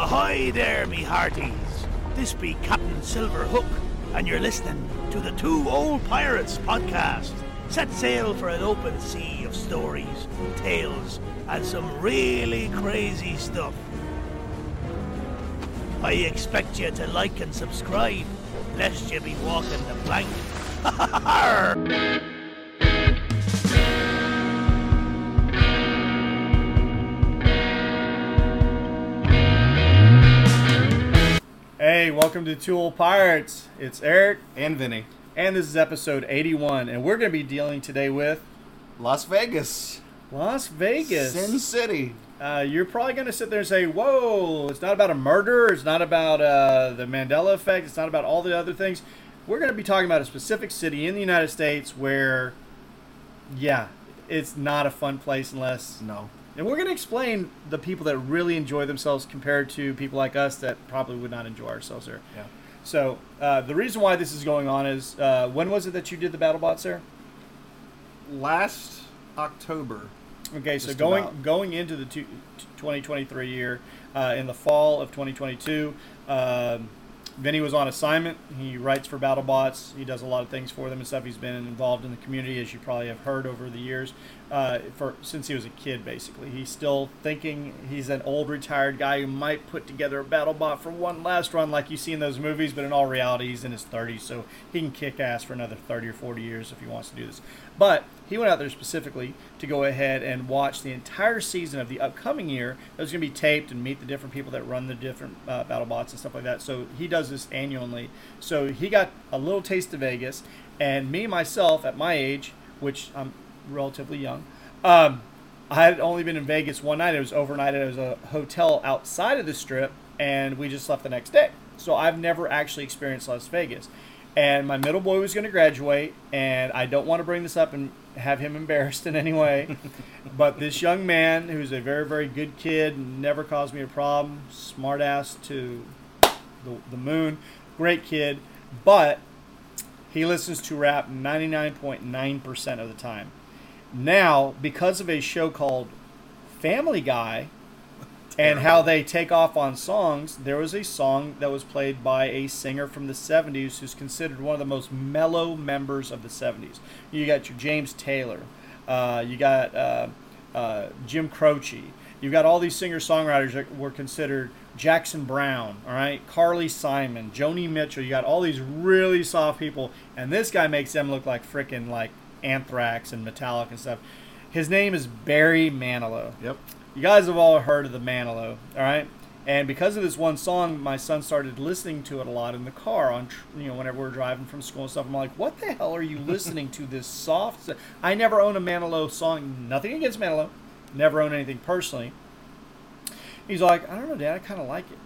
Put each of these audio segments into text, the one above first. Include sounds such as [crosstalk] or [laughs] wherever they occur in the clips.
Ahoy there, me hearties. This be Captain Silver Hook, and you're listening to the Two Old Pirates podcast. Set sail for an open sea of stories, tales, and some really crazy stuff. I expect you to like and subscribe, lest you be walking the plank. [laughs] welcome to Two Old Pirates. It's Eric, and Vinny. and this is episode 81, and we're going to be dealing today with Las Vegas, Las Vegas. Sin City. Uh, you're probably going to sit there and say, "Whoa, it's not about a murder. It's not about uh, the Mandela effect. It's not about all the other things." We're going to be talking about a specific city in the United States where, yeah, it's not a fun place unless No. And we're going to explain the people that really enjoy themselves compared to people like us that probably would not enjoy ourselves there. Yeah. So uh, the reason why this is going on is uh, when was it that you did the BattleBot, sir? Last October. Okay, so going about. going into the two, 2023 year, uh, in the fall of 2022, um, Vinny was on assignment. He writes for BattleBots. He does a lot of things for them and stuff. He's been involved in the community, as you probably have heard over the years, uh, for since he was a kid. Basically, he's still thinking he's an old retired guy who might put together a BattleBot for one last run, like you see in those movies. But in all reality, he's in his 30s, so he can kick ass for another 30 or 40 years if he wants to do this. But he went out there specifically to go ahead and watch the entire season of the upcoming year that was going to be taped and meet the different people that run the different uh, battle bots and stuff like that. So he does this annually. So he got a little taste of Vegas, and me myself at my age, which I'm relatively young, um, I had only been in Vegas one night. It was overnight It was a hotel outside of the strip, and we just left the next day. So I've never actually experienced Las Vegas. And my middle boy was going to graduate, and I don't want to bring this up and have him [laughs] embarrassed in any way. [laughs] but this young man, who's a very, very good kid, never caused me a problem, smart ass to the, the moon, great kid, but he listens to rap 99.9% of the time. Now, because of a show called Family Guy and how they take off on songs, there was a song that was played by a singer from the 70s who's considered one of the most mellow members of the 70s. You got your James Taylor, uh, you got uh, uh, Jim Croce, you've got all these singer songwriters that were considered Jackson Browne, all right, Carly Simon, Joni Mitchell. You got all these really soft people, and this guy makes them look like freaking like Anthrax and Metallica and stuff. His name is Barry Manilow. Yep. You guys have all heard of the Manilow, all right? And because of this one song, my son started listening to it a lot in the car on, tr- you know, whenever we're driving from school and stuff. I'm like, what the hell are you [laughs] listening to this soft? I never own a Manilow song. Nothing against Manilow. Never own anything personally. He's like, I don't know, Dad. I kind of like it.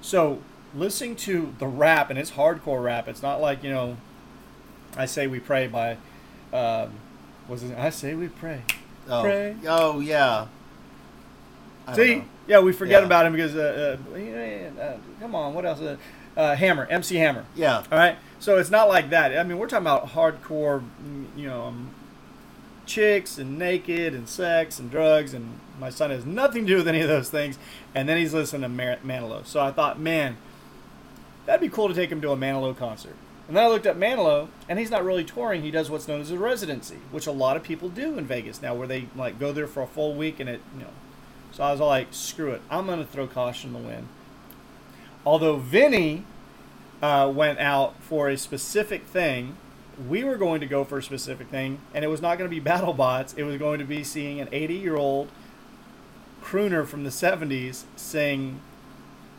So listening to the rap, and it's hardcore rap. It's not like you know, I say we pray by, um, was it? I say we pray. Oh, Pray. oh yeah. I See, yeah, we forget Yeah. about him because, uh, uh, uh, come on, what else? Uh, uh, Hammer, MC Hammer. Yeah. All right, so it's not like that. I mean, we're talking about hardcore, you know, um, chicks and naked and sex and drugs, and my son has nothing to do with any of those things. And then he's listening to Mar- Manilow. So I thought, man, that'd be cool to take him to a Manilow concert. And then I looked at Manilow, and he's not really touring. He does what's known as a residency, which a lot of people do in Vegas now, where they like go there for a full week and it, you know. So I was like, screw it, I'm gonna throw caution to the wind. Although Vinny uh, went out for a specific thing, we were going to go for a specific thing, and it was not going to be BattleBots. It was going to be seeing an 80-year-old crooner from the 70s sing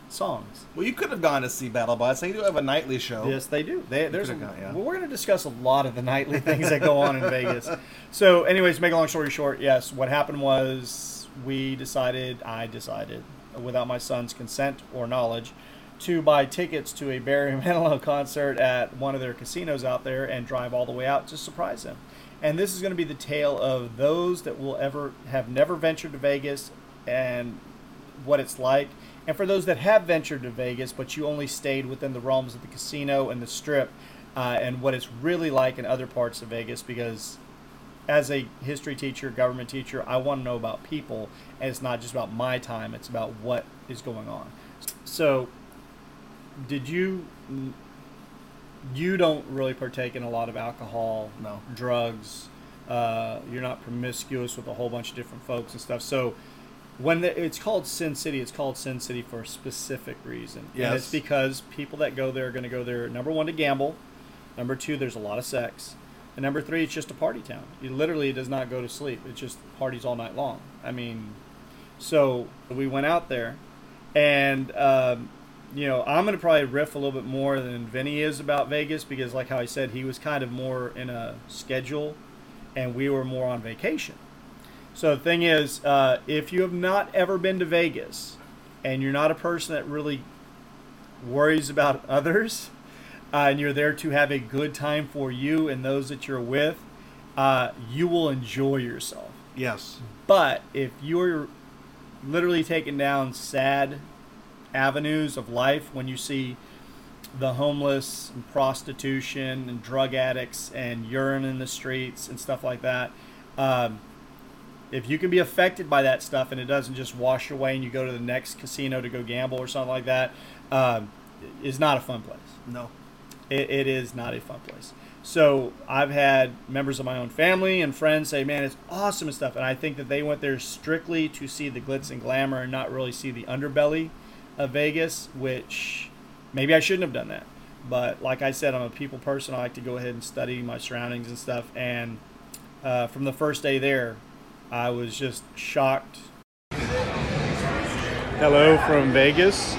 songs. Well, you could have gone to see BattleBots. They do have a nightly show. Yes, they do. They, there's a, gone, yeah. well, we're going to discuss a lot of the nightly [laughs] things that go on in Vegas. So, anyways, make a long story short, yes, what happened was we decided, I decided, without my son's consent or knowledge, to buy tickets to a Barry [laughs] Manilow concert at one of their casinos out there and drive all the way out to surprise him. And this is going to be the tale of those that will ever have never ventured to Vegas and what it's like. And for those that have ventured to Vegas, but you only stayed within the realms of the casino and the strip, uh, and what it's really like in other parts of Vegas, because as a history teacher, government teacher, I want to know about people, and it's not just about my time; it's about what is going on. So, did you? You don't really partake in a lot of alcohol, No. drugs. Uh, you're not promiscuous with a whole bunch of different folks and stuff. So, when the, it's called Sin City, it's called Sin City for a specific reason. And it's because people that go there are going to go there. Number one, to gamble. Number two, there's a lot of sex. And number three, it's just a party town. It literally does not go to sleep. It just parties all night long. I mean, so we went out there, and um, you know, I'm gonna probably riff a little bit more than Vinny is about Vegas because, like how I said, he was kind of more in a schedule, and we were more on vacation. So the thing is, uh, if you have not ever been to Vegas, and you're not a person that really worries about [laughs] others, uh, and you're there to have a good time for you and those that you're with, uh, you will enjoy yourself. Yes. But if you're literally taking down sad avenues of life when you see the homeless and prostitution and drug addicts and urine in the streets and stuff like that, um, if you can be affected by that stuff and it doesn't just wash away and you go to the next casino to go gamble or something like that, um, is not a fun place No. it, it is not a fun place. So I've had members of my own family and friends say, "Man, it's awesome and stuff," and I think that they went there strictly to see the glitz and glamour and not really see the underbelly of Vegas, which maybe I shouldn't have done that. But like I said, I'm a people person. I like to go ahead and study my surroundings and stuff. And uh, from the first day there, I was just shocked. Hello from Vegas.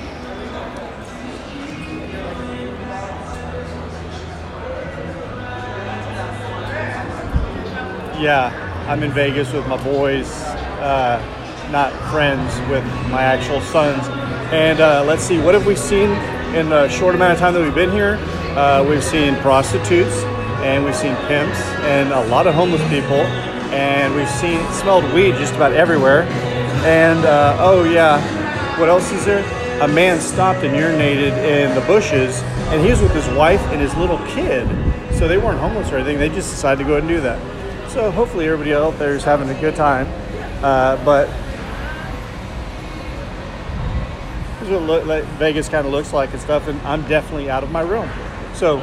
Yeah, I'm in Vegas with my boys, uh, not friends with my actual sons. And uh, let's see, what have we seen in the short amount of time that we've been here? Uh, we've seen prostitutes, and we've seen pimps, and a lot of homeless people, and we've seen smelled weed just about everywhere. And uh, oh yeah, what else is there? A man stopped and urinated in the bushes, and he was with his wife and his little kid. So they weren't homeless or anything. They just decided to go and do that. So hopefully everybody out there is having a good time. Uh, but this is what like Vegas kind of looks like and stuff. And I'm definitely out of my room. So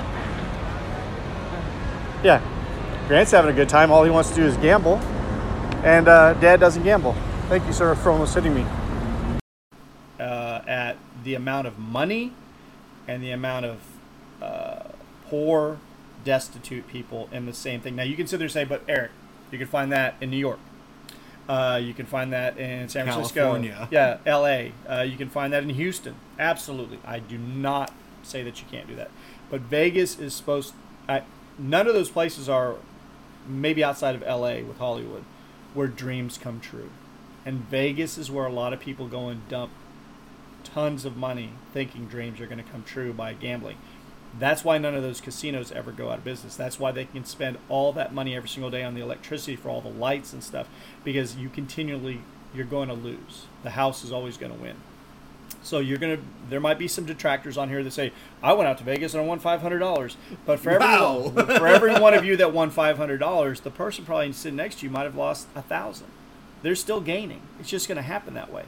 yeah, Grant's having a good time. All he wants to do is gamble, and uh, Dad doesn't gamble. Thank you, sir, for almost hitting me. Uh, at the amount of money and the amount of uh, poor, destitute people in the same thing. Now you can sit there and say, but Eric, you can find that in New York. Uh, you can find that in San Francisco. California. Yeah, L.A. Uh, you can find that in Houston. Absolutely, I do not say that you can't do that. But Vegas is supposed. I, none of those places are, maybe outside of L.A. with Hollywood, where dreams come true. And Vegas is where a lot of people go and dump tons of money thinking dreams are going to come true by gambling. That's why none of those casinos ever go out of business. That's why they can spend all that money every single day on the electricity for all the lights and stuff because you continually you're going to lose. The house is always going to win. So you're gonna. There might be some detractors on here that say, "I went out to Vegas and I won five hundred dollars." But for every Wow. [laughs] for every one of you that won five hundred dollars, the person probably sitting next to you might have lost a thousand. They're still gaining. It's just going to happen that way.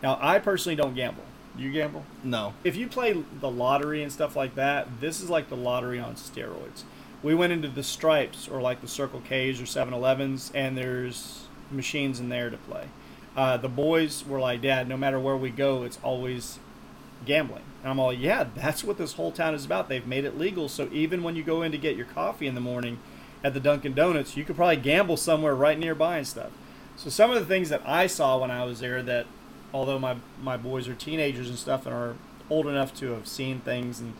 Now, I personally don't gamble. You gamble? No. if you play the lottery and stuff like that, this is like the lottery on steroids. We went into the Stripes or like the Circle K's or 7-Elevens, and there's machines in there to play. Uh, the boys were like, Dad, no matter where we go, it's always gambling. And I'm all, yeah, that's what this whole town is about. They've made it legal, so even when you go in to get your coffee in the morning at the Dunkin' Donuts, you could probably gamble somewhere right nearby and stuff. So some of the things that I saw when I was there that although my my boys are teenagers and stuff and are old enough to have seen things and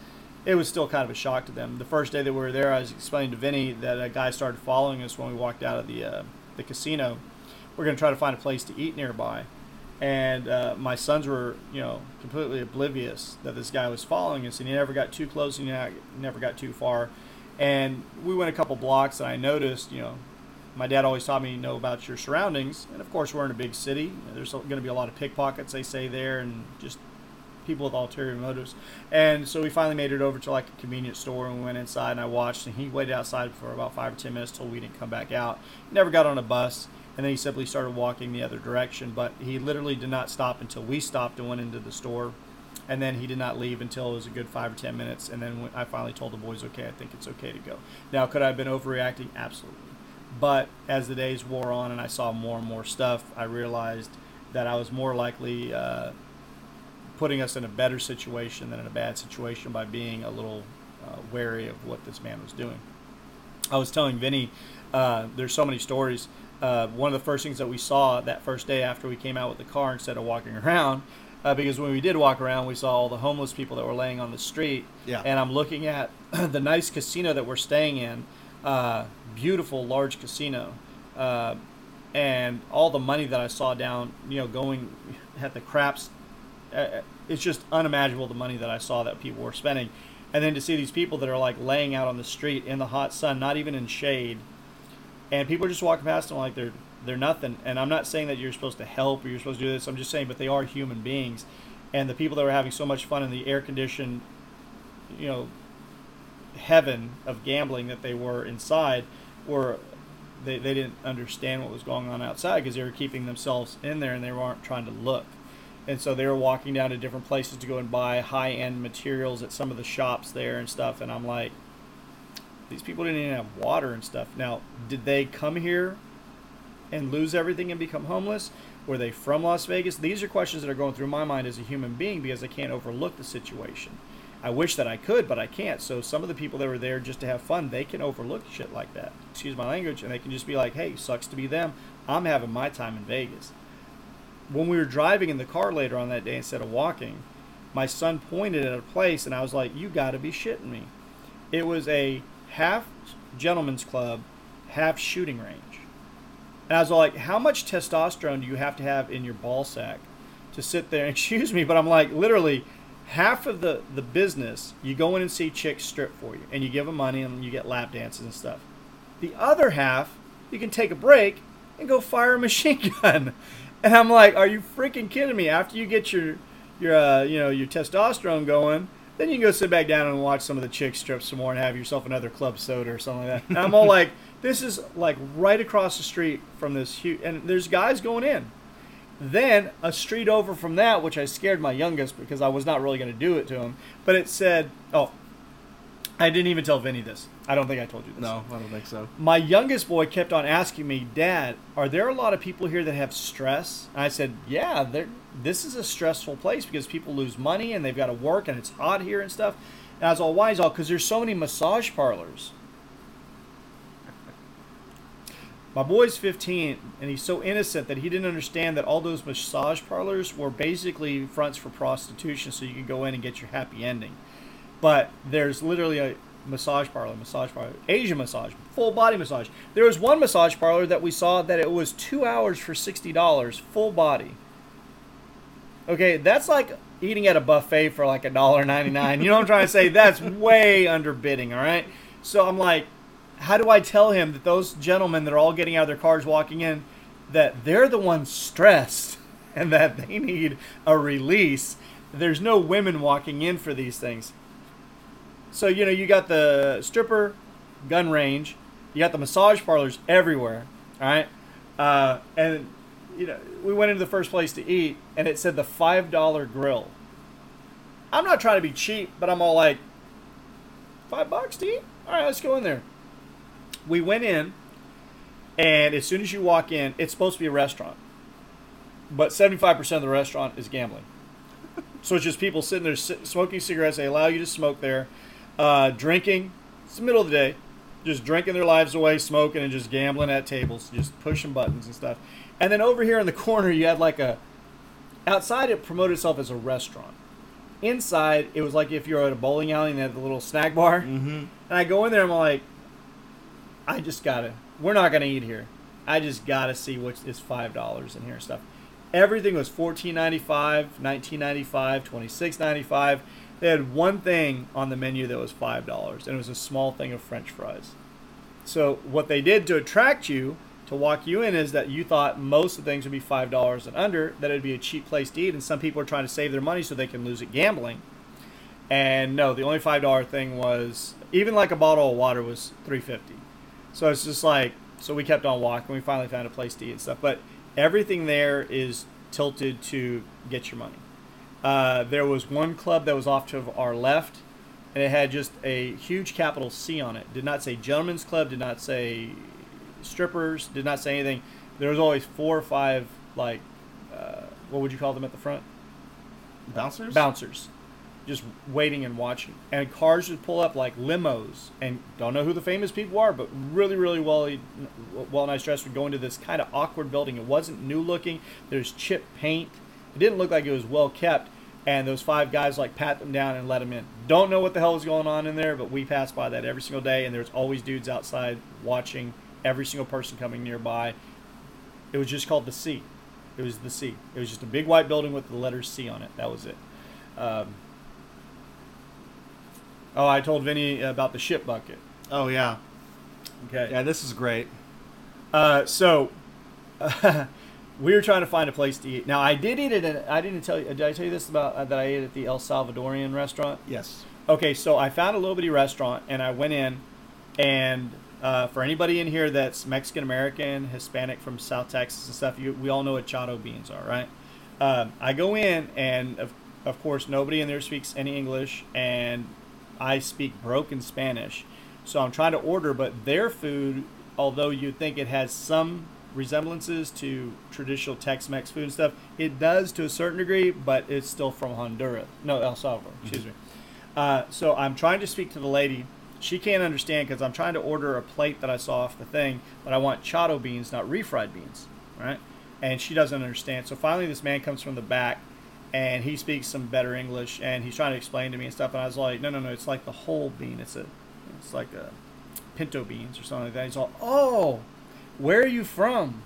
it was still kind of a shock to them. The first day that we were there, I was explaining to Vinny that a guy started following us when we walked out of the uh, the casino. We're going to try to find a place to eat nearby, and uh, my sons were you know completely oblivious that this guy was following us, and he never got too close and he never got too far. And we went a couple blocks, and I noticed you know my dad always taught me to know about your surroundings, and of course we're in a big city. There's going to be a lot of pickpockets, they say there, and just people with ulterior motives. And so we finally made it over to like a convenience store and we went inside and I watched and he waited outside for about five or ten minutes till we didn't come back out. Never got on a bus and then he simply started walking the other direction. But he literally did not stop until we stopped and went into the store. And then he did not leave until it was a good five or ten minutes. And then I finally told the boys, okay, I think it's okay to go. Now, could I have been overreacting? Absolutely. But as the days wore on and I saw more and more stuff, I realized that I was more likely uh, putting us in a better situation than in a bad situation by being a little uh, wary of what this man was doing. I was telling Vinny, uh, there's so many stories. Uh, one of the first things that we saw that first day after we came out with the car instead of walking [laughs] around, uh, because when we did walk around, we saw all the homeless people that were laying on the street. Yeah. And I'm looking at [clears throat] the nice casino that we're staying in, uh, beautiful large casino, uh, and all the money that I saw down, you know, going [laughs] at the craps. Uh, it's just unimaginable the money that I saw that people were spending, and then to see these people that are like laying out on the street in the hot sun, not even in shade, and people are just walking past them like they're they're nothing. And I'm not saying that you're supposed to help or you're supposed to do this. I'm just saying, but they are human beings, and the people that were having so much fun in the air conditioned, you know, heaven of gambling that they were inside were they, they didn't understand what was going on outside because they were keeping themselves in there and they weren't trying to look and so they were walking down to different places to go and buy high end materials at some of the shops there and stuff and i'm like these people didn't even have water and stuff now did they come here and lose everything and become homeless were they from las vegas these are questions that are going through my mind as a human being because i can't overlook the situation I wish that I could, but I can't. So some of the people that were there just to have fun, they can overlook shit like that. Excuse my language, and they can just be like, "Hey, sucks to be them. I'm having my time in Vegas." When we were driving in the car later on that day instead of walking, my son pointed at a place, and I was like, "You got to be shitting me!" It was a half gentleman's club, half shooting range, and I was like, "How much testosterone do you have to have in your ball sack to sit there?" [laughs] Excuse me, but I'm like, literally half of the the business you go in and see chicks strip for you and you give them money and you get lap dances and stuff. The other half you can take a break and go fire a [laughs] machine gun. And i'm like are you freaking kidding me? After you get your your uh, you know your testosterone going then you can go sit back down and watch some of the chicks strip some more and have yourself another club soda or something like that and i'm all like [laughs] this is like right across the street from this huge and there's guys going in then a street over from that, which I scared my youngest because I was not really going to do it to him, but it said, "Oh, I didn't even tell Vinny this. I don't think I told you this. No, I don't think so. My youngest boy kept on asking me, "Dad, are there a lot of people here that have stress?" And I said, "Yeah. This is a stressful place because people lose money and they've got to work and it's hot here and stuff." And I was all, "Why is all?" Because there's so many massage parlors. My boy's 15, and he's so innocent that he didn't understand that all those massage parlors were basically fronts for prostitution, so you could go in and get your happy ending. But there's literally a massage parlor, massage parlor, Asian massage, full body massage. There was one massage parlor that we saw that it was two hours for sixty dollars, full body. Okay, that's like eating at a buffet for like a dollar ninety nine. You know what I'm trying to say? That's way underbidding. All right. So I'm like, how do I tell him that those gentlemen that are all getting out of their cars walking in, that they're the ones stressed and that they need a release? There's no women walking in for these things. So, you know, you got the stripper gun range, you got the massage parlors everywhere, all right? Uh, and, you know, we went into the first place to eat and it said the $5 grill. I'm not trying to be cheap, but I'm all like, five bucks to eat? All right, let's go in there we went in, and as soon as you walk in, it's supposed to be a restaurant, but 75% of the restaurant is gambling. [laughs] so it's just people sitting there smoking cigarettes. They allow you to smoke there, uh, drinking. It's the middle of the day, just drinking their lives away, smoking, and just gambling at tables, just pushing buttons and stuff. And then over here in the corner, you had like a. Outside, it promoted itself as a restaurant. Inside, it was like if you're at a bowling alley and they had the little snack bar. Mm-hmm. And I go in there, I'm like, I just gotta. We're not gonna eat here. I just gotta see what is five dollars in here and stuff. Everything was fourteen ninety five, nineteen ninety five, twenty six ninety five. They had one thing on the menu that was five dollars, and it was a small thing of French fries. So what they did to attract you to walk you in is that you thought most of the things would be five dollars and under, that it'd be a cheap place to eat, and some people are trying to save their money so they can lose it gambling. And no, the only five dollar thing was even like a bottle of water was three fifty. So it's just like so we kept on walking. We finally found a place to eat and stuff, but everything there is tilted to get your money. Uh, there was one club that was off to our left, and it had just a huge capital C on it. Did not say gentlemen's club. Did not say strippers. Did not say anything. There was always four or five like uh, what would you call them at the front? Bouncers? Bouncers, just waiting and watching. And cars would pull up like limos, and don't know who the famous people are, but really, really well, well nice dressed would go into this kind of awkward building. It wasn't new looking. There's chip paint. It didn't look like it was well kept. And those five guys like pat them down and let them in. Don't know what the hell is going on in there, but we pass by that every single day, and there's always dudes outside watching every single person coming nearby. It was just called the C. It was the C. It was just a big white building with the letter C on it. That was it. Um, oh, I told Vinny about the ship bucket. Oh yeah. Okay. Yeah, this is great. Uh, so [laughs] we were trying to find a place to eat. Now I did eat it. At, I didn't tell you. Did I tell you this about uh, that I ate at the El Salvadorian restaurant? Yes. Okay, so I found a little bitty restaurant and I went in, and uh, for anybody in here that's Mexican American, Hispanic from South Texas and stuff, you, we all know what charro beans are, right? Um, I go in, and of, of course, nobody in there speaks any English, and I speak broken Spanish. So I'm trying to order, but their food, although you think it has some resemblances to traditional Tex-Mex food and stuff, it does to a certain degree, but it's still from Honduras. No, El Salvador. Excuse me. Uh, so I'm trying to speak to the lady. She can't understand because I'm trying to order a plate that I saw off the thing, but I want charro beans, not refried beans, right? And she doesn't understand. So finally, this man comes from the back, and he speaks some better English, and he's trying to explain to me and stuff. And I was like, no, no, no, it's like the whole bean. It's a, it's like a pinto beans or something like that. He's all, oh, where are you from?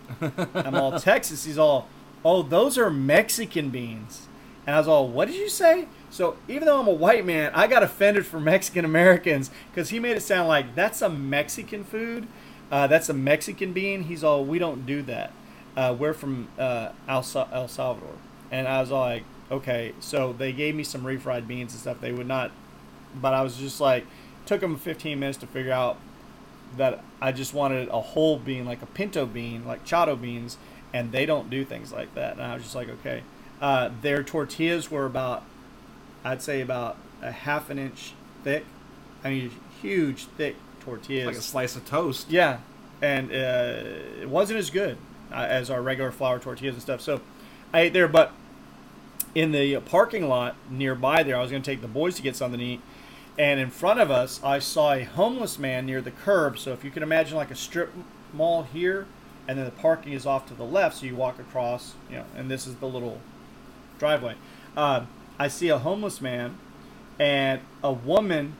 I'm all [laughs] Texas. He's all, oh, those are Mexican beans. And I was all, what did you say? So even though I'm a white man, I got offended for Mexican Americans because he made it sound like that's a Mexican food. Uh, that's a Mexican bean. He's all, we don't do that. Uh, we're from uh, El, El Salvador. And I was like, okay. So they gave me some refried beans and stuff. They would not, but I was just like, took them 15 minutes to figure out that I just wanted a whole bean, like a pinto bean, like charro beans, and they don't do things like that. And I was just like, okay. Uh, their tortillas were about I'd say about a half an inch thick. I mean, huge, thick tortillas. Like a slice of toast. Yeah, and uh, it wasn't as good uh, as our regular flour tortillas and stuff. So I ate there, but in the parking lot nearby there, I was going to take the boys to get something to eat. And in front of us, I saw a homeless man near the curb. So if you can imagine like a strip mall here, and then the parking is off to the left, so you walk across, you know, and this is the little driveway. Uh, I see a homeless man and a woman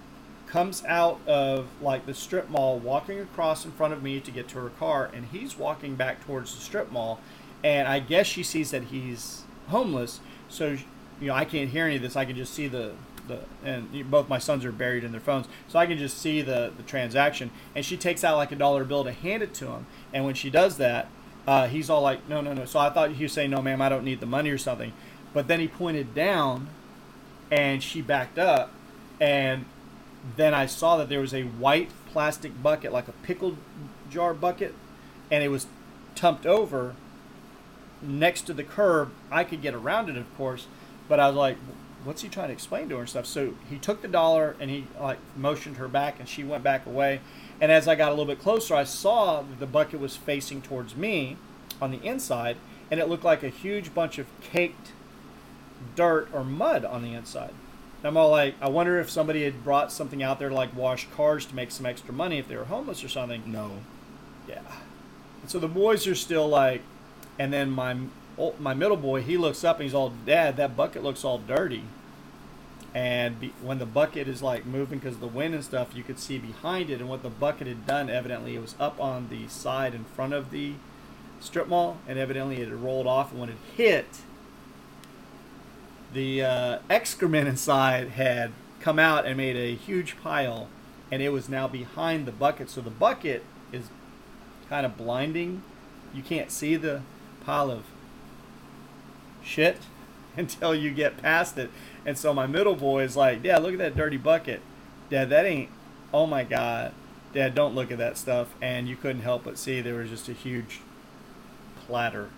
comes out of like the strip mall walking across in front of me to get to her car and he's walking back towards the strip mall and I guess she sees that he's homeless so you know I can't hear any of this I can just see the the and both my sons are buried in their phones. So I can just see the the transaction. And she takes out like a dollar bill to hand it to him. And when she does that uh, he's all like no no no. So I thought he was saying no ma'am I don't need the money or something. But then he pointed down and she backed up. And then I saw that there was a white plastic bucket, like a pickle jar bucket, and it was tumped over next to the curb. I could get around it, of course, but I was like, what's he trying to explain to her and stuff? So he took the dollar and he like motioned her back, and she went back away. And as I got a little bit closer, I saw that the bucket was facing towards me on the inside, and it looked like a huge bunch of caked dirt or mud on the inside. And I'm all like, I wonder if somebody had brought something out there to like wash cars to make some extra money if they were homeless or something. No. Yeah. And so the boys are still like, and then my my middle boy, he looks up and he's all, Dad, that bucket looks all dirty. And be, when the bucket is like moving because of the wind and stuff, you could see behind it. And what the bucket had done, evidently, it was up on the side in front of the strip mall, and evidently it had rolled off. And when it hit, the uh, excrement inside had come out and made a huge pile, and it was now behind the bucket. So the bucket is kind of blinding. You can't see the pile of shit [laughs] until you get past it. And so my middle boy is like, Dad, look at that dirty bucket. Dad, that ain't, oh my God. Dad, don't look at that stuff. And you couldn't help but see there was just a huge platter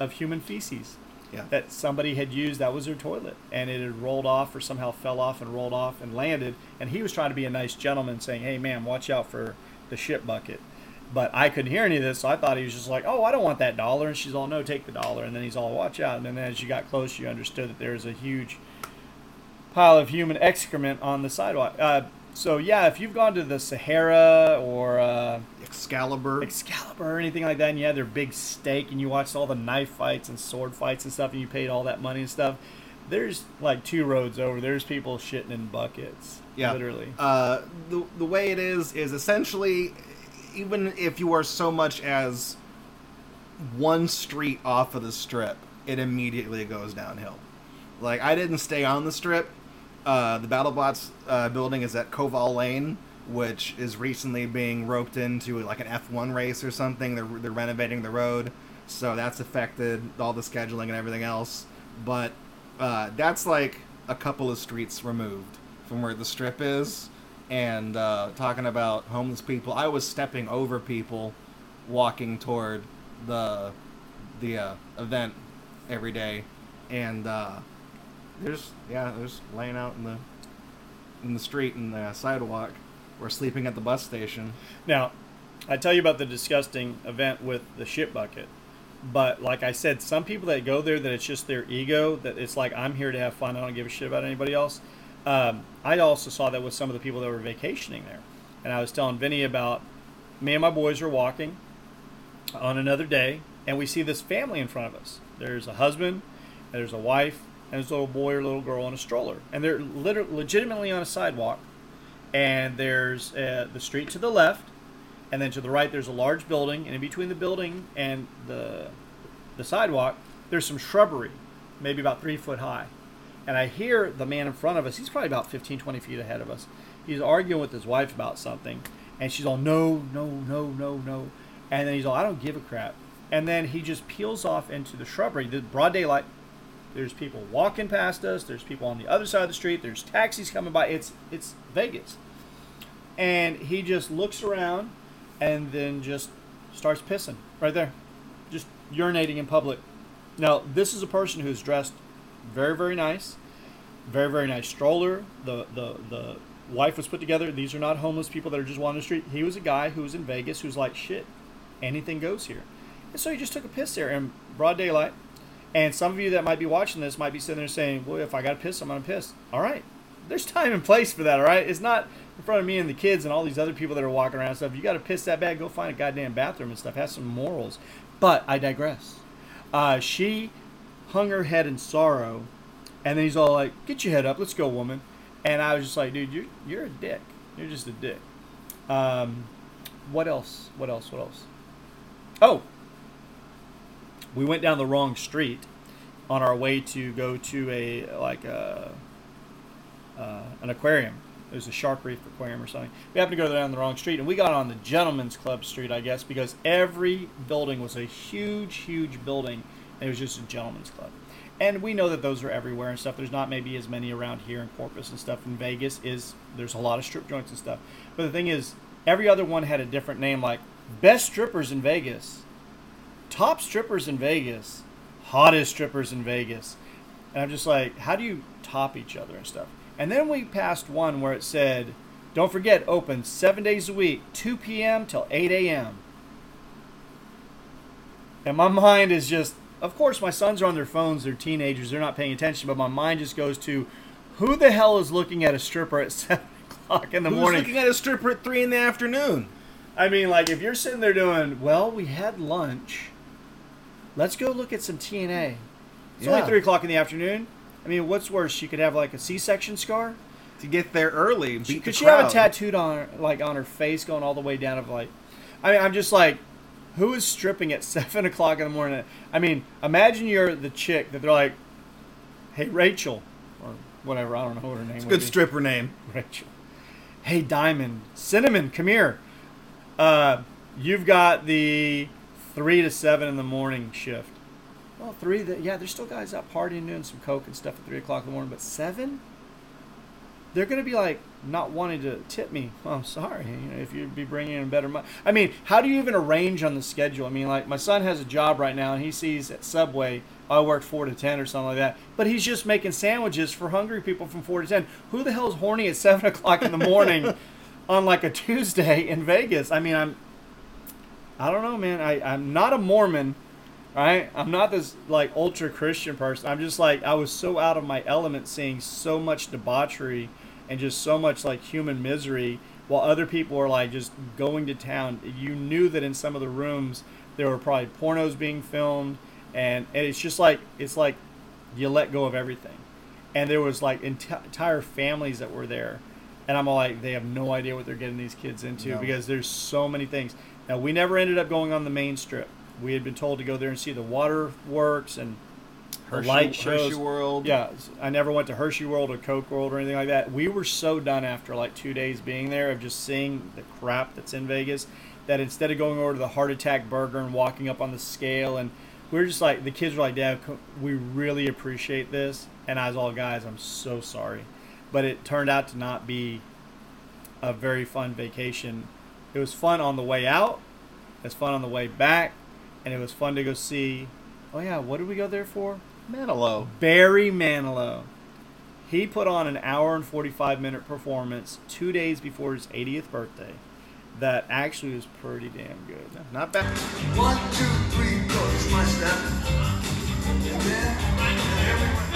of human feces Yeah. that somebody had used. That was their toilet. And it had rolled off or somehow fell off and rolled off and landed. And he was trying to be a nice gentleman saying, hey, ma'am, watch out for the shit bucket. But I couldn't hear any of this, so I thought he was just like, "Oh, I don't want that dollar," and she's all, "No, take the dollar." And then he's all, "Watch out!" And then as you got close, you understood that there was a huge pile of human excrement on the sidewalk. Uh, so yeah, if you've gone to the Sahara or uh, Excalibur. Excalibur or anything like that, and you had their big steak, and you watched all the knife fights and sword fights and stuff, and you paid all that money and stuff. There's like two roads over. There's people shitting in buckets. yeah. literally. Uh, the the way it is is essentially, even if you are so much as one street off of the strip, it immediately goes downhill. Like I didn't stay on the strip. Uh, the BattleBots uh, building is at Koval Lane, which is recently being roped into like an F1 race or something. They're they're renovating the road, so that's affected all the scheduling and everything else. But uh, that's like a couple of streets removed from where the strip is. And uh, talking about homeless people, I was stepping over people walking toward the the uh, event every day, and uh, there's yeah, there's laying out in the in the street in the sidewalk or sleeping at the bus station. Now, I tell you about the disgusting event with the shit bucket. But like I said, some people that go there that it's just their ego that it's like I'm here to have fun. I don't give a shit about anybody else. Um, I also saw that with some of the people that were vacationing there, and I was telling Vinny about me and my boys are walking on another day, and we see this family in front of us. There's a husband, and there's a wife, and there's a little boy or little girl in a stroller, and they're literally, legitimately on a sidewalk. And there's uh, the street to the left, and then to the right there's a large building, and in between the building and the the sidewalk there's some shrubbery, maybe about three foot high. And I hear the man in front of us, he's probably about 15, 20 feet ahead of us. He's arguing with his wife about something, and she's all, no, no, no, no, no. And then he's all, I don't give a crap. And then he just peels off into the shrubbery, the broad daylight. There's people walking past us. There's people on the other side of the street. There's taxis coming by. It's it's Vegas. And he just looks around and then just starts pissing right there. Just urinating in public. Now, this is a person who's dressed very, very nice. Very, very nice stroller. The the the wife was put together. These are not homeless people that are just wandering the street. He was a guy who was in Vegas who's like, shit, anything goes here. And so he just took a piss there in broad daylight. And some of you that might be watching this might be sitting there saying, well, if I got to piss, I'm going to piss. All right. There's time and place for that, all right? It's not in front of me and the kids and all these other people that are walking around stuff. You got to piss that bad, go find a goddamn bathroom and stuff. Have some morals. But I digress. Uh, she hung her head in sorrow. And then he's all like, get your head up. Let's go, woman. And I was just like, dude, you're, you're a dick. You're just a dick. Um, what else? What else? What else? Oh, we went down the wrong street on our way to go to a like a uh, an aquarium. It was a shark reef aquarium or something. We happened to go down the wrong street, and we got on the Gentlemen's Club street, I guess, because every building was a huge, huge building, it was just a gentleman's Club. And we know that those are everywhere and stuff. There's not maybe as many around here in Corpus and stuff. In Vegas is there's a lot of strip joints and stuff. But the thing is, every other one had a different name, like best strippers in Vegas, top strippers in Vegas, hottest strippers in Vegas. And I'm just like, how do you top each other and stuff? And then we passed one where it said, don't forget, open seven days a week, 2 p.m. till 8 a.m. And my [laughs] mind is just, of course, my sons are on their phones, they're teenagers, they're not paying attention, but my mind just goes to, who the hell is looking at a stripper at [laughs] 7 o'clock in the Who's morning? looking at a stripper at three in the afternoon? I mean, like, if you're sitting there doing, well, we had lunch. Let's go look at some TNA. It's Yeah. only 3 o'clock in the afternoon. I mean, what's worse? She could have, like, a C section scar? To get there early, the Could she have a tattooed on her, like, on her face going all the way down of, like. I mean, I'm just like, who is stripping at [laughs] 7 o'clock in the morning? I mean, imagine you're the chick that they're like, hey, Rachel. Or whatever. I don't know what her name It's a good be. stripper name. [laughs] Rachel. Hey, Diamond. Cinnamon, come here. Uh, You've got the three to seven in the morning shift. Well, three. The, yeah, there's still guys out partying, doing some coke and stuff at three o'clock in the morning. But seven, they're gonna be like not wanting to tip me. Oh, I'm sorry. You know, if you'd be bringing in better money. I mean, how do you even arrange on the schedule? I mean, like my son has a job right now, and he sees at Subway oh, I work four to ten or something like that. But he's just making sandwiches for hungry people from four to ten. Who the hell is horny at [laughs] seven o'clock in the morning [laughs] on like a Tuesday in Vegas? I mean, I'm. I don't know, man. I, I'm not a Mormon, right? I'm not this like ultra Christian person. I'm just like I was so out of my element seeing so much debauchery and just so much like human misery while other people are like just going to town. You knew that in some of the rooms there were probably pornos being filmed and, and it's just like it's like you let go of everything and there was like enti- entire families that were there and i'm all like they have no idea what they're getting these kids into No. because there's so many things now we never ended up going on the main strip we had been told to go there and see the waterworks and the Hershey, light shows. Hershey World. yeah i never went to hershey world or coke world or anything like that. We were so done after like two days being there of just seeing the crap that's in vegas that instead of going over to the heart attack burger and walking up on the scale and we were just like the kids were like dad we really appreciate this. And i was all guys i'm so sorry. But it turned out to not be a very fun vacation. It was fun on the way out It's fun on the way back and it was fun to go see oh yeah what did we go there for Manilow. Barry Manilow. He put on an hour and 45 minute performance two days before his 80th birthday that actually was pretty damn good. Not bad. One, two, three, go. It's my step. And then, and everyone.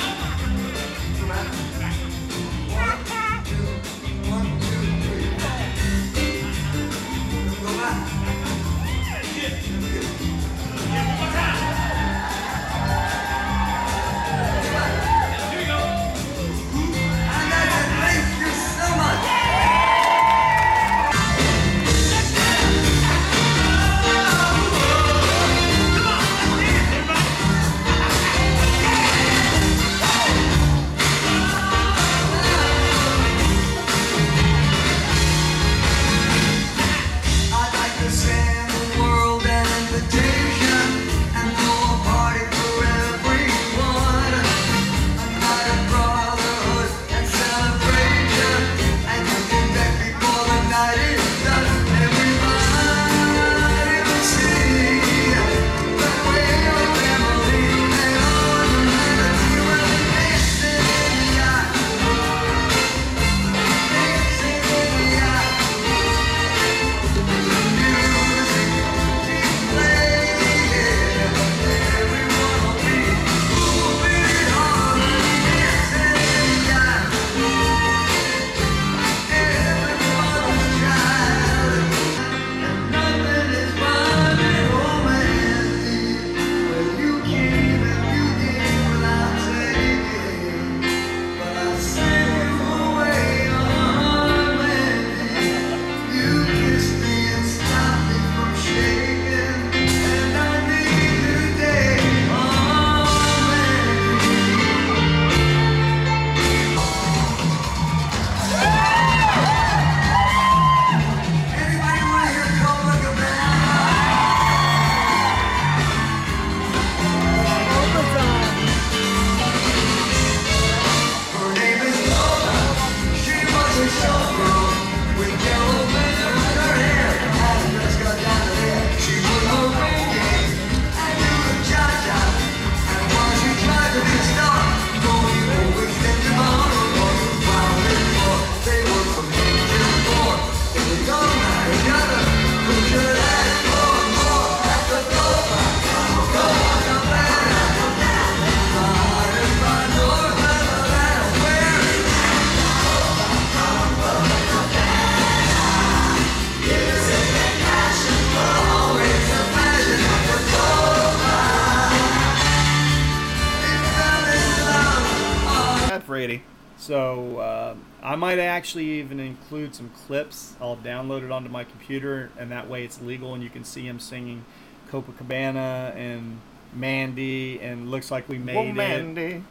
Might actually even include some clips. I'll download it onto my computer, and that way it's legal, and you can see him singing Copacabana and Mandy, and looks like we made Well, it. Mandy.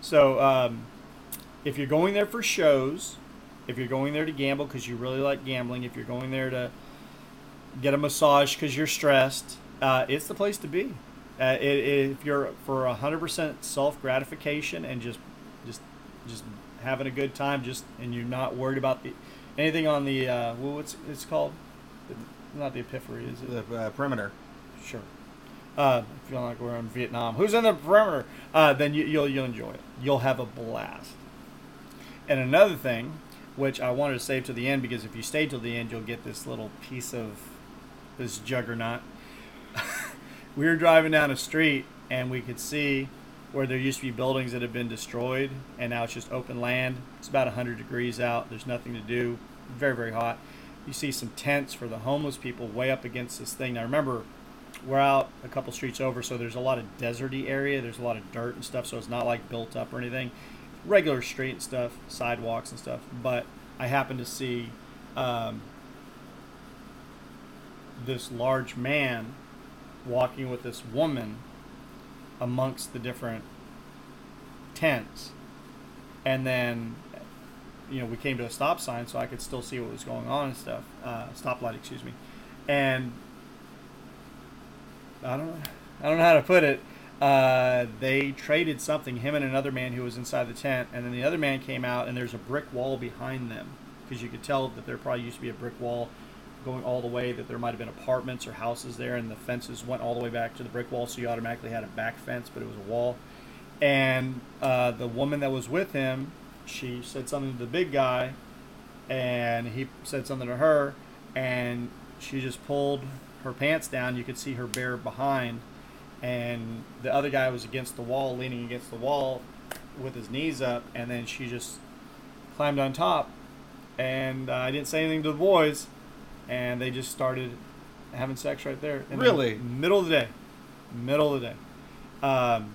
So, um, if you're going there for shows, if you're going there to gamble because you really like gambling, if you're going there to get a massage because you're stressed. Uh, it's the place to be. Uh, it, it, if you're for hundred percent self gratification and just, just, just having a good time, just and you're not worried about the anything on the uh, well, what's it's called, The- not the epiphany, is it? The uh, perimeter. Sure. Uh, feeling like we're in Vietnam. Who's in the perimeter? Uh, then you, you'll you'll enjoy it. You'll have a blast. And another thing, which I wanted to save to the end because if you stay till the end, you'll get this little piece of this juggernaut. [laughs] we were driving down a street and we could see where there used to be buildings that have been destroyed and now it's just open land. It's about 100 degrees out. There's nothing to do. Very, very hot. You see some tents for the homeless people way up against this thing. Now remember, we're out a couple streets over, so there's a lot of deserty area. There's a lot of dirt and stuff, so it's not like built up or anything. Regular street and stuff, sidewalks and stuff. But I happened to see um, this large man walking with this woman amongst the different tents. And then, you know, we came to a stop sign so I could still see what was going on and stuff. Uh, stoplight, excuse me. And I don't. I don't know how to put it. Uh, they traded something. Him and another man who was inside the tent, and then the other man came out, and there's a brick wall behind them because you could tell that there probably used to be a brick wall going all the way. That there might have been apartments or houses there, and the fences went all the way back to the brick wall, so you automatically had a back fence, but it was a wall. And uh, the woman that was with him, she said something to the big guy, and he said something to her, and she just pulled her pants down. You could see her bare behind, and the other guy was against the wall, leaning against the wall with his knees up, and then she just climbed on top. And uh, I didn't say anything to the boys, and they just started having sex right there. in the Really? middle of the day, middle of the day. Um,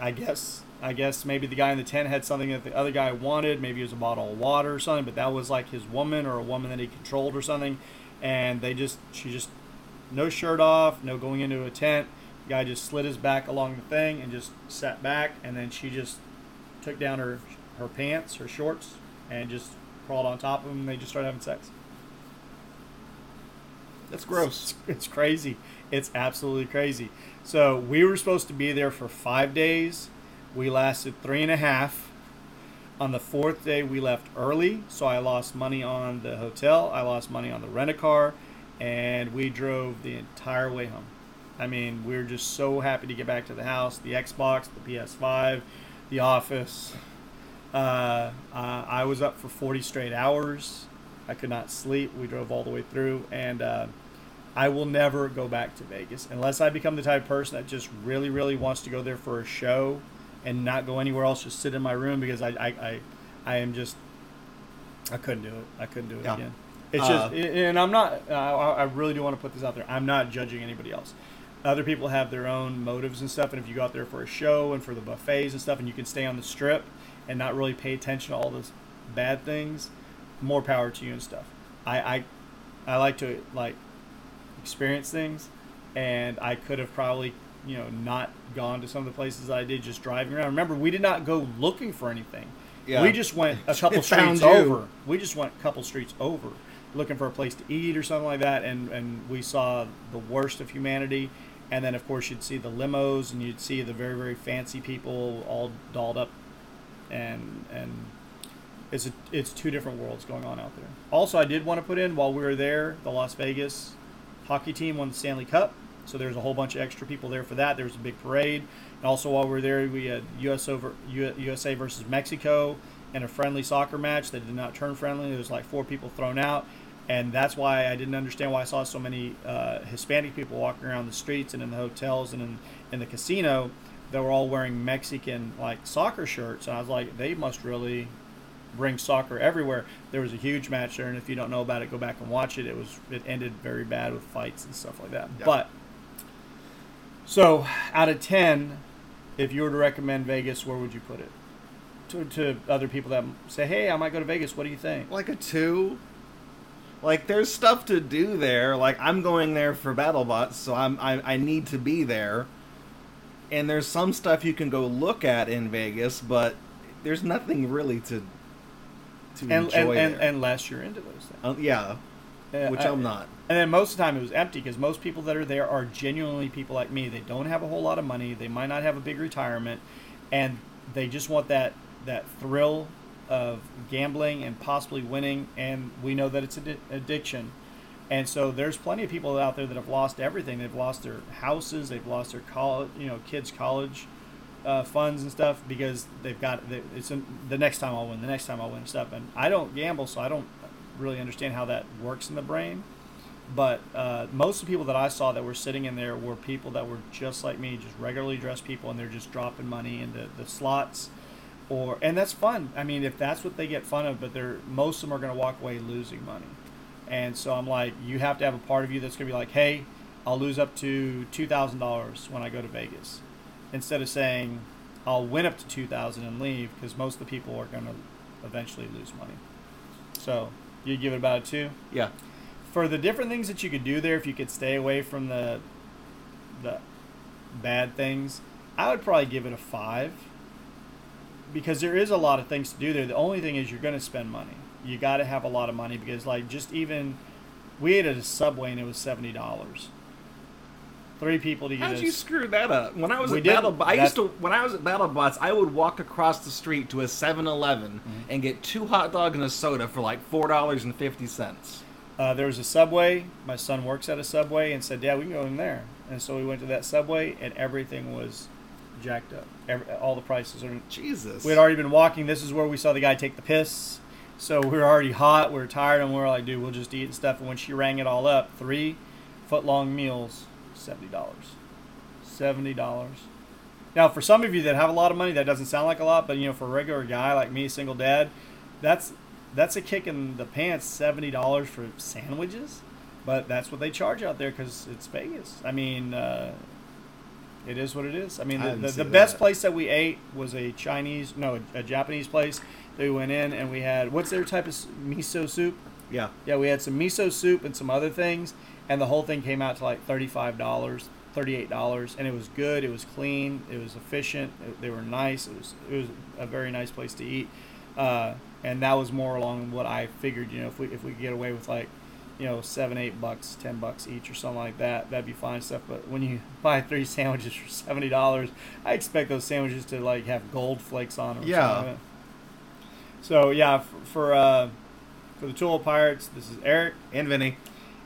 I guess I guess maybe the guy in the tent had something that the other guy wanted. Maybe it was a bottle of water or something, but that was like his woman or a woman that he controlled or something. And they just she just no shirt off, no going into a tent. The guy just slid his back along the thing and just sat back, and then she just took down her her pants, her shorts, and just crawled on top of him. And they just started having sex. That's gross. It's, it's crazy. It's absolutely crazy. So we were supposed to be there for five days. We lasted three and a half. On the fourth day, we left early, so I lost money on the hotel. I lost money on the rent a car, and we drove the entire way home. I mean, we are just so happy to get back to the house. The Xbox, the PS5, the office. Uh, uh, I was up for 40 straight hours. I could not sleep. We drove all the way through, and uh, I will never go back to Vegas unless I become the type of person that just really, really wants to go there for a show and not go anywhere else. Just sit in my room because I, I, I, I am just, I couldn't do it. I couldn't do it Yeah. again. It's Uh, just, and I'm not. Uh, I I really do want to put this out there. I'm not judging anybody else. Other people have their own motives and stuff, and if you go out there for a show and for the buffets and stuff, and you can stay on the strip and not really pay attention to all those bad things, more power to you and stuff. I, I, I like to like experience things, and I could have probably you know not gone to some of the places I did just driving around. Remember, we did not go looking for anything. Yeah. We just went a [laughs] couple streets over. We just went a couple streets over, looking for a place to eat or something like that, and and we saw the worst of humanity. And then of course you'd see the limos, and you'd see the very very fancy people all dolled up, and and it's a, it's two different worlds going on out there. Also, I did want to put in while we were there, the Las Vegas hockey team won the Stanley Cup, so there was a whole bunch of extra people there for that. There was a big parade, and also while we were there, we had US over USA versus Mexico in a friendly soccer match that did not turn friendly. There was like four people thrown out, and that's why I didn't understand why I saw so many uh, Hispanic people walking around the streets and in the hotels and in, in the casino that were all wearing Mexican like soccer shirts, and I was like, they must really bring soccer everywhere. There was a huge match there, and if you don't know about it, go back and watch it. It was it ended very bad with fights and stuff like that. But so out of ten, if you were to recommend Vegas, where would you put it? To, to other people that say, "Hey, I might go to Vegas. What do you think?" Like a two. Like there's stuff to do there. Like I'm going there for BattleBots, so I'm I, I need to be there. And there's some stuff you can go look at in Vegas, but there's nothing really to to And, enjoy and, and there. unless you're into those things. Uh, yeah, Uh, which I- I'm not. And then most of the time it was empty because most people that are there are genuinely people like me. They don't have a whole lot of money. They might not have a big retirement, and they just want that that thrill of gambling and possibly winning. And we know that it's an addiction. And so there's plenty of people out there that have lost everything. They've lost their houses. They've lost their college, you know, kids' college uh, funds and stuff because they've got they- it's in, the next time I'll win, the next time I'll win stuff. And I don't gamble, so I don't really understand how that works in the brain. But uh, most of the people that I saw that were sitting in there were people that were just like me, just regularly dressed people, and they're just dropping money into the slots, or and that's fun. I mean, if that's what they get fun of, but they're most of them are going to walk away losing money, and so I'm like, you have to have a part of you that's going to be like, hey, I'll lose up to two thousand dollars when I go to Vegas, instead of saying I'll win up to two thousand and leave, because most of the people are going to eventually lose money. So you give it about a two Yeah. for the different things that you could do there, if you could stay away from the the bad things, I would probably give it a five because there is a lot of things to do there. The only thing is you're going to spend money. You got to have a lot of money because, like, just even we ate at a Subway and it was seventy dollars. Three people to get How'd us. you screw that up? When I was We at didn't. Battle, I That's- used to when I was at BattleBots, I would walk across the street to a 7-Eleven Mm-hmm. and get two hot dogs and a soda for like four dollars and fifty cents. Uh, there was a Subway. My son works at a Subway and said, "Dad, we can go in there." And so we went to that Subway, and everything was jacked up. Every, all the prices are Jesus. We had already been walking. This is where we saw the guy take the piss. So we were already hot. We were tired, and we were like, dude, we'll just eat and stuff. And when she rang it all up, three foot long meals, $70. $70. Now, for some of you that have a lot of money, that doesn't sound like a lot, but you know, for a regular guy like me, single dad, that's that's a kick in the pants. Seventy dollars for sandwiches, but that's what they charge out there because it's Vegas. I mean, uh, it is what it is. I mean, I the, didn't the, the best place that we ate was a Chinese, no, a, a Japanese place. They went in and we had what's their type of miso soup? Yeah. Yeah, we had some miso soup and some other things, and the whole thing came out to like thirty-five dollars, thirty-eight dollars, and it was good. It was clean. It was efficient. It- they were nice. It was it was a very nice place to eat, uh, and that was more along what I figured. You know, if we if we could get away with like, you know, seven, eight bucks, ten bucks each or something like that, that'd be fine stuff. But when you [laughs] buy three sandwiches for seventy dollars, I expect those sandwiches to like have gold flakes on them. Yeah. like. So yeah, for for, uh, for the Tool Pirates, this is Eric, And Vinny.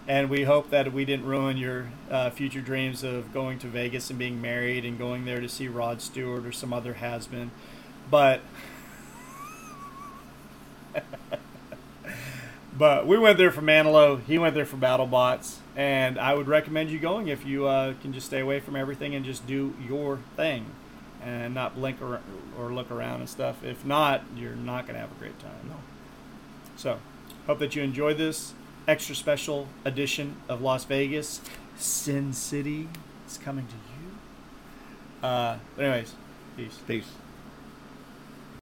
And we hope that we didn't ruin your uh, future dreams of going to Vegas and being married and going there to see Rod Stewart or some other has-been. But [laughs] but we went there for Manilow. He went there for BattleBots, and I would recommend you going if you uh, can just stay away from everything and just do your thing, and not blink or, or look around and stuff. If not, you're not gonna have a great time. No. So, hope that you enjoyed this extra special edition of Las Vegas. Sin City is coming to you. Uh, but anyways, peace. Peace.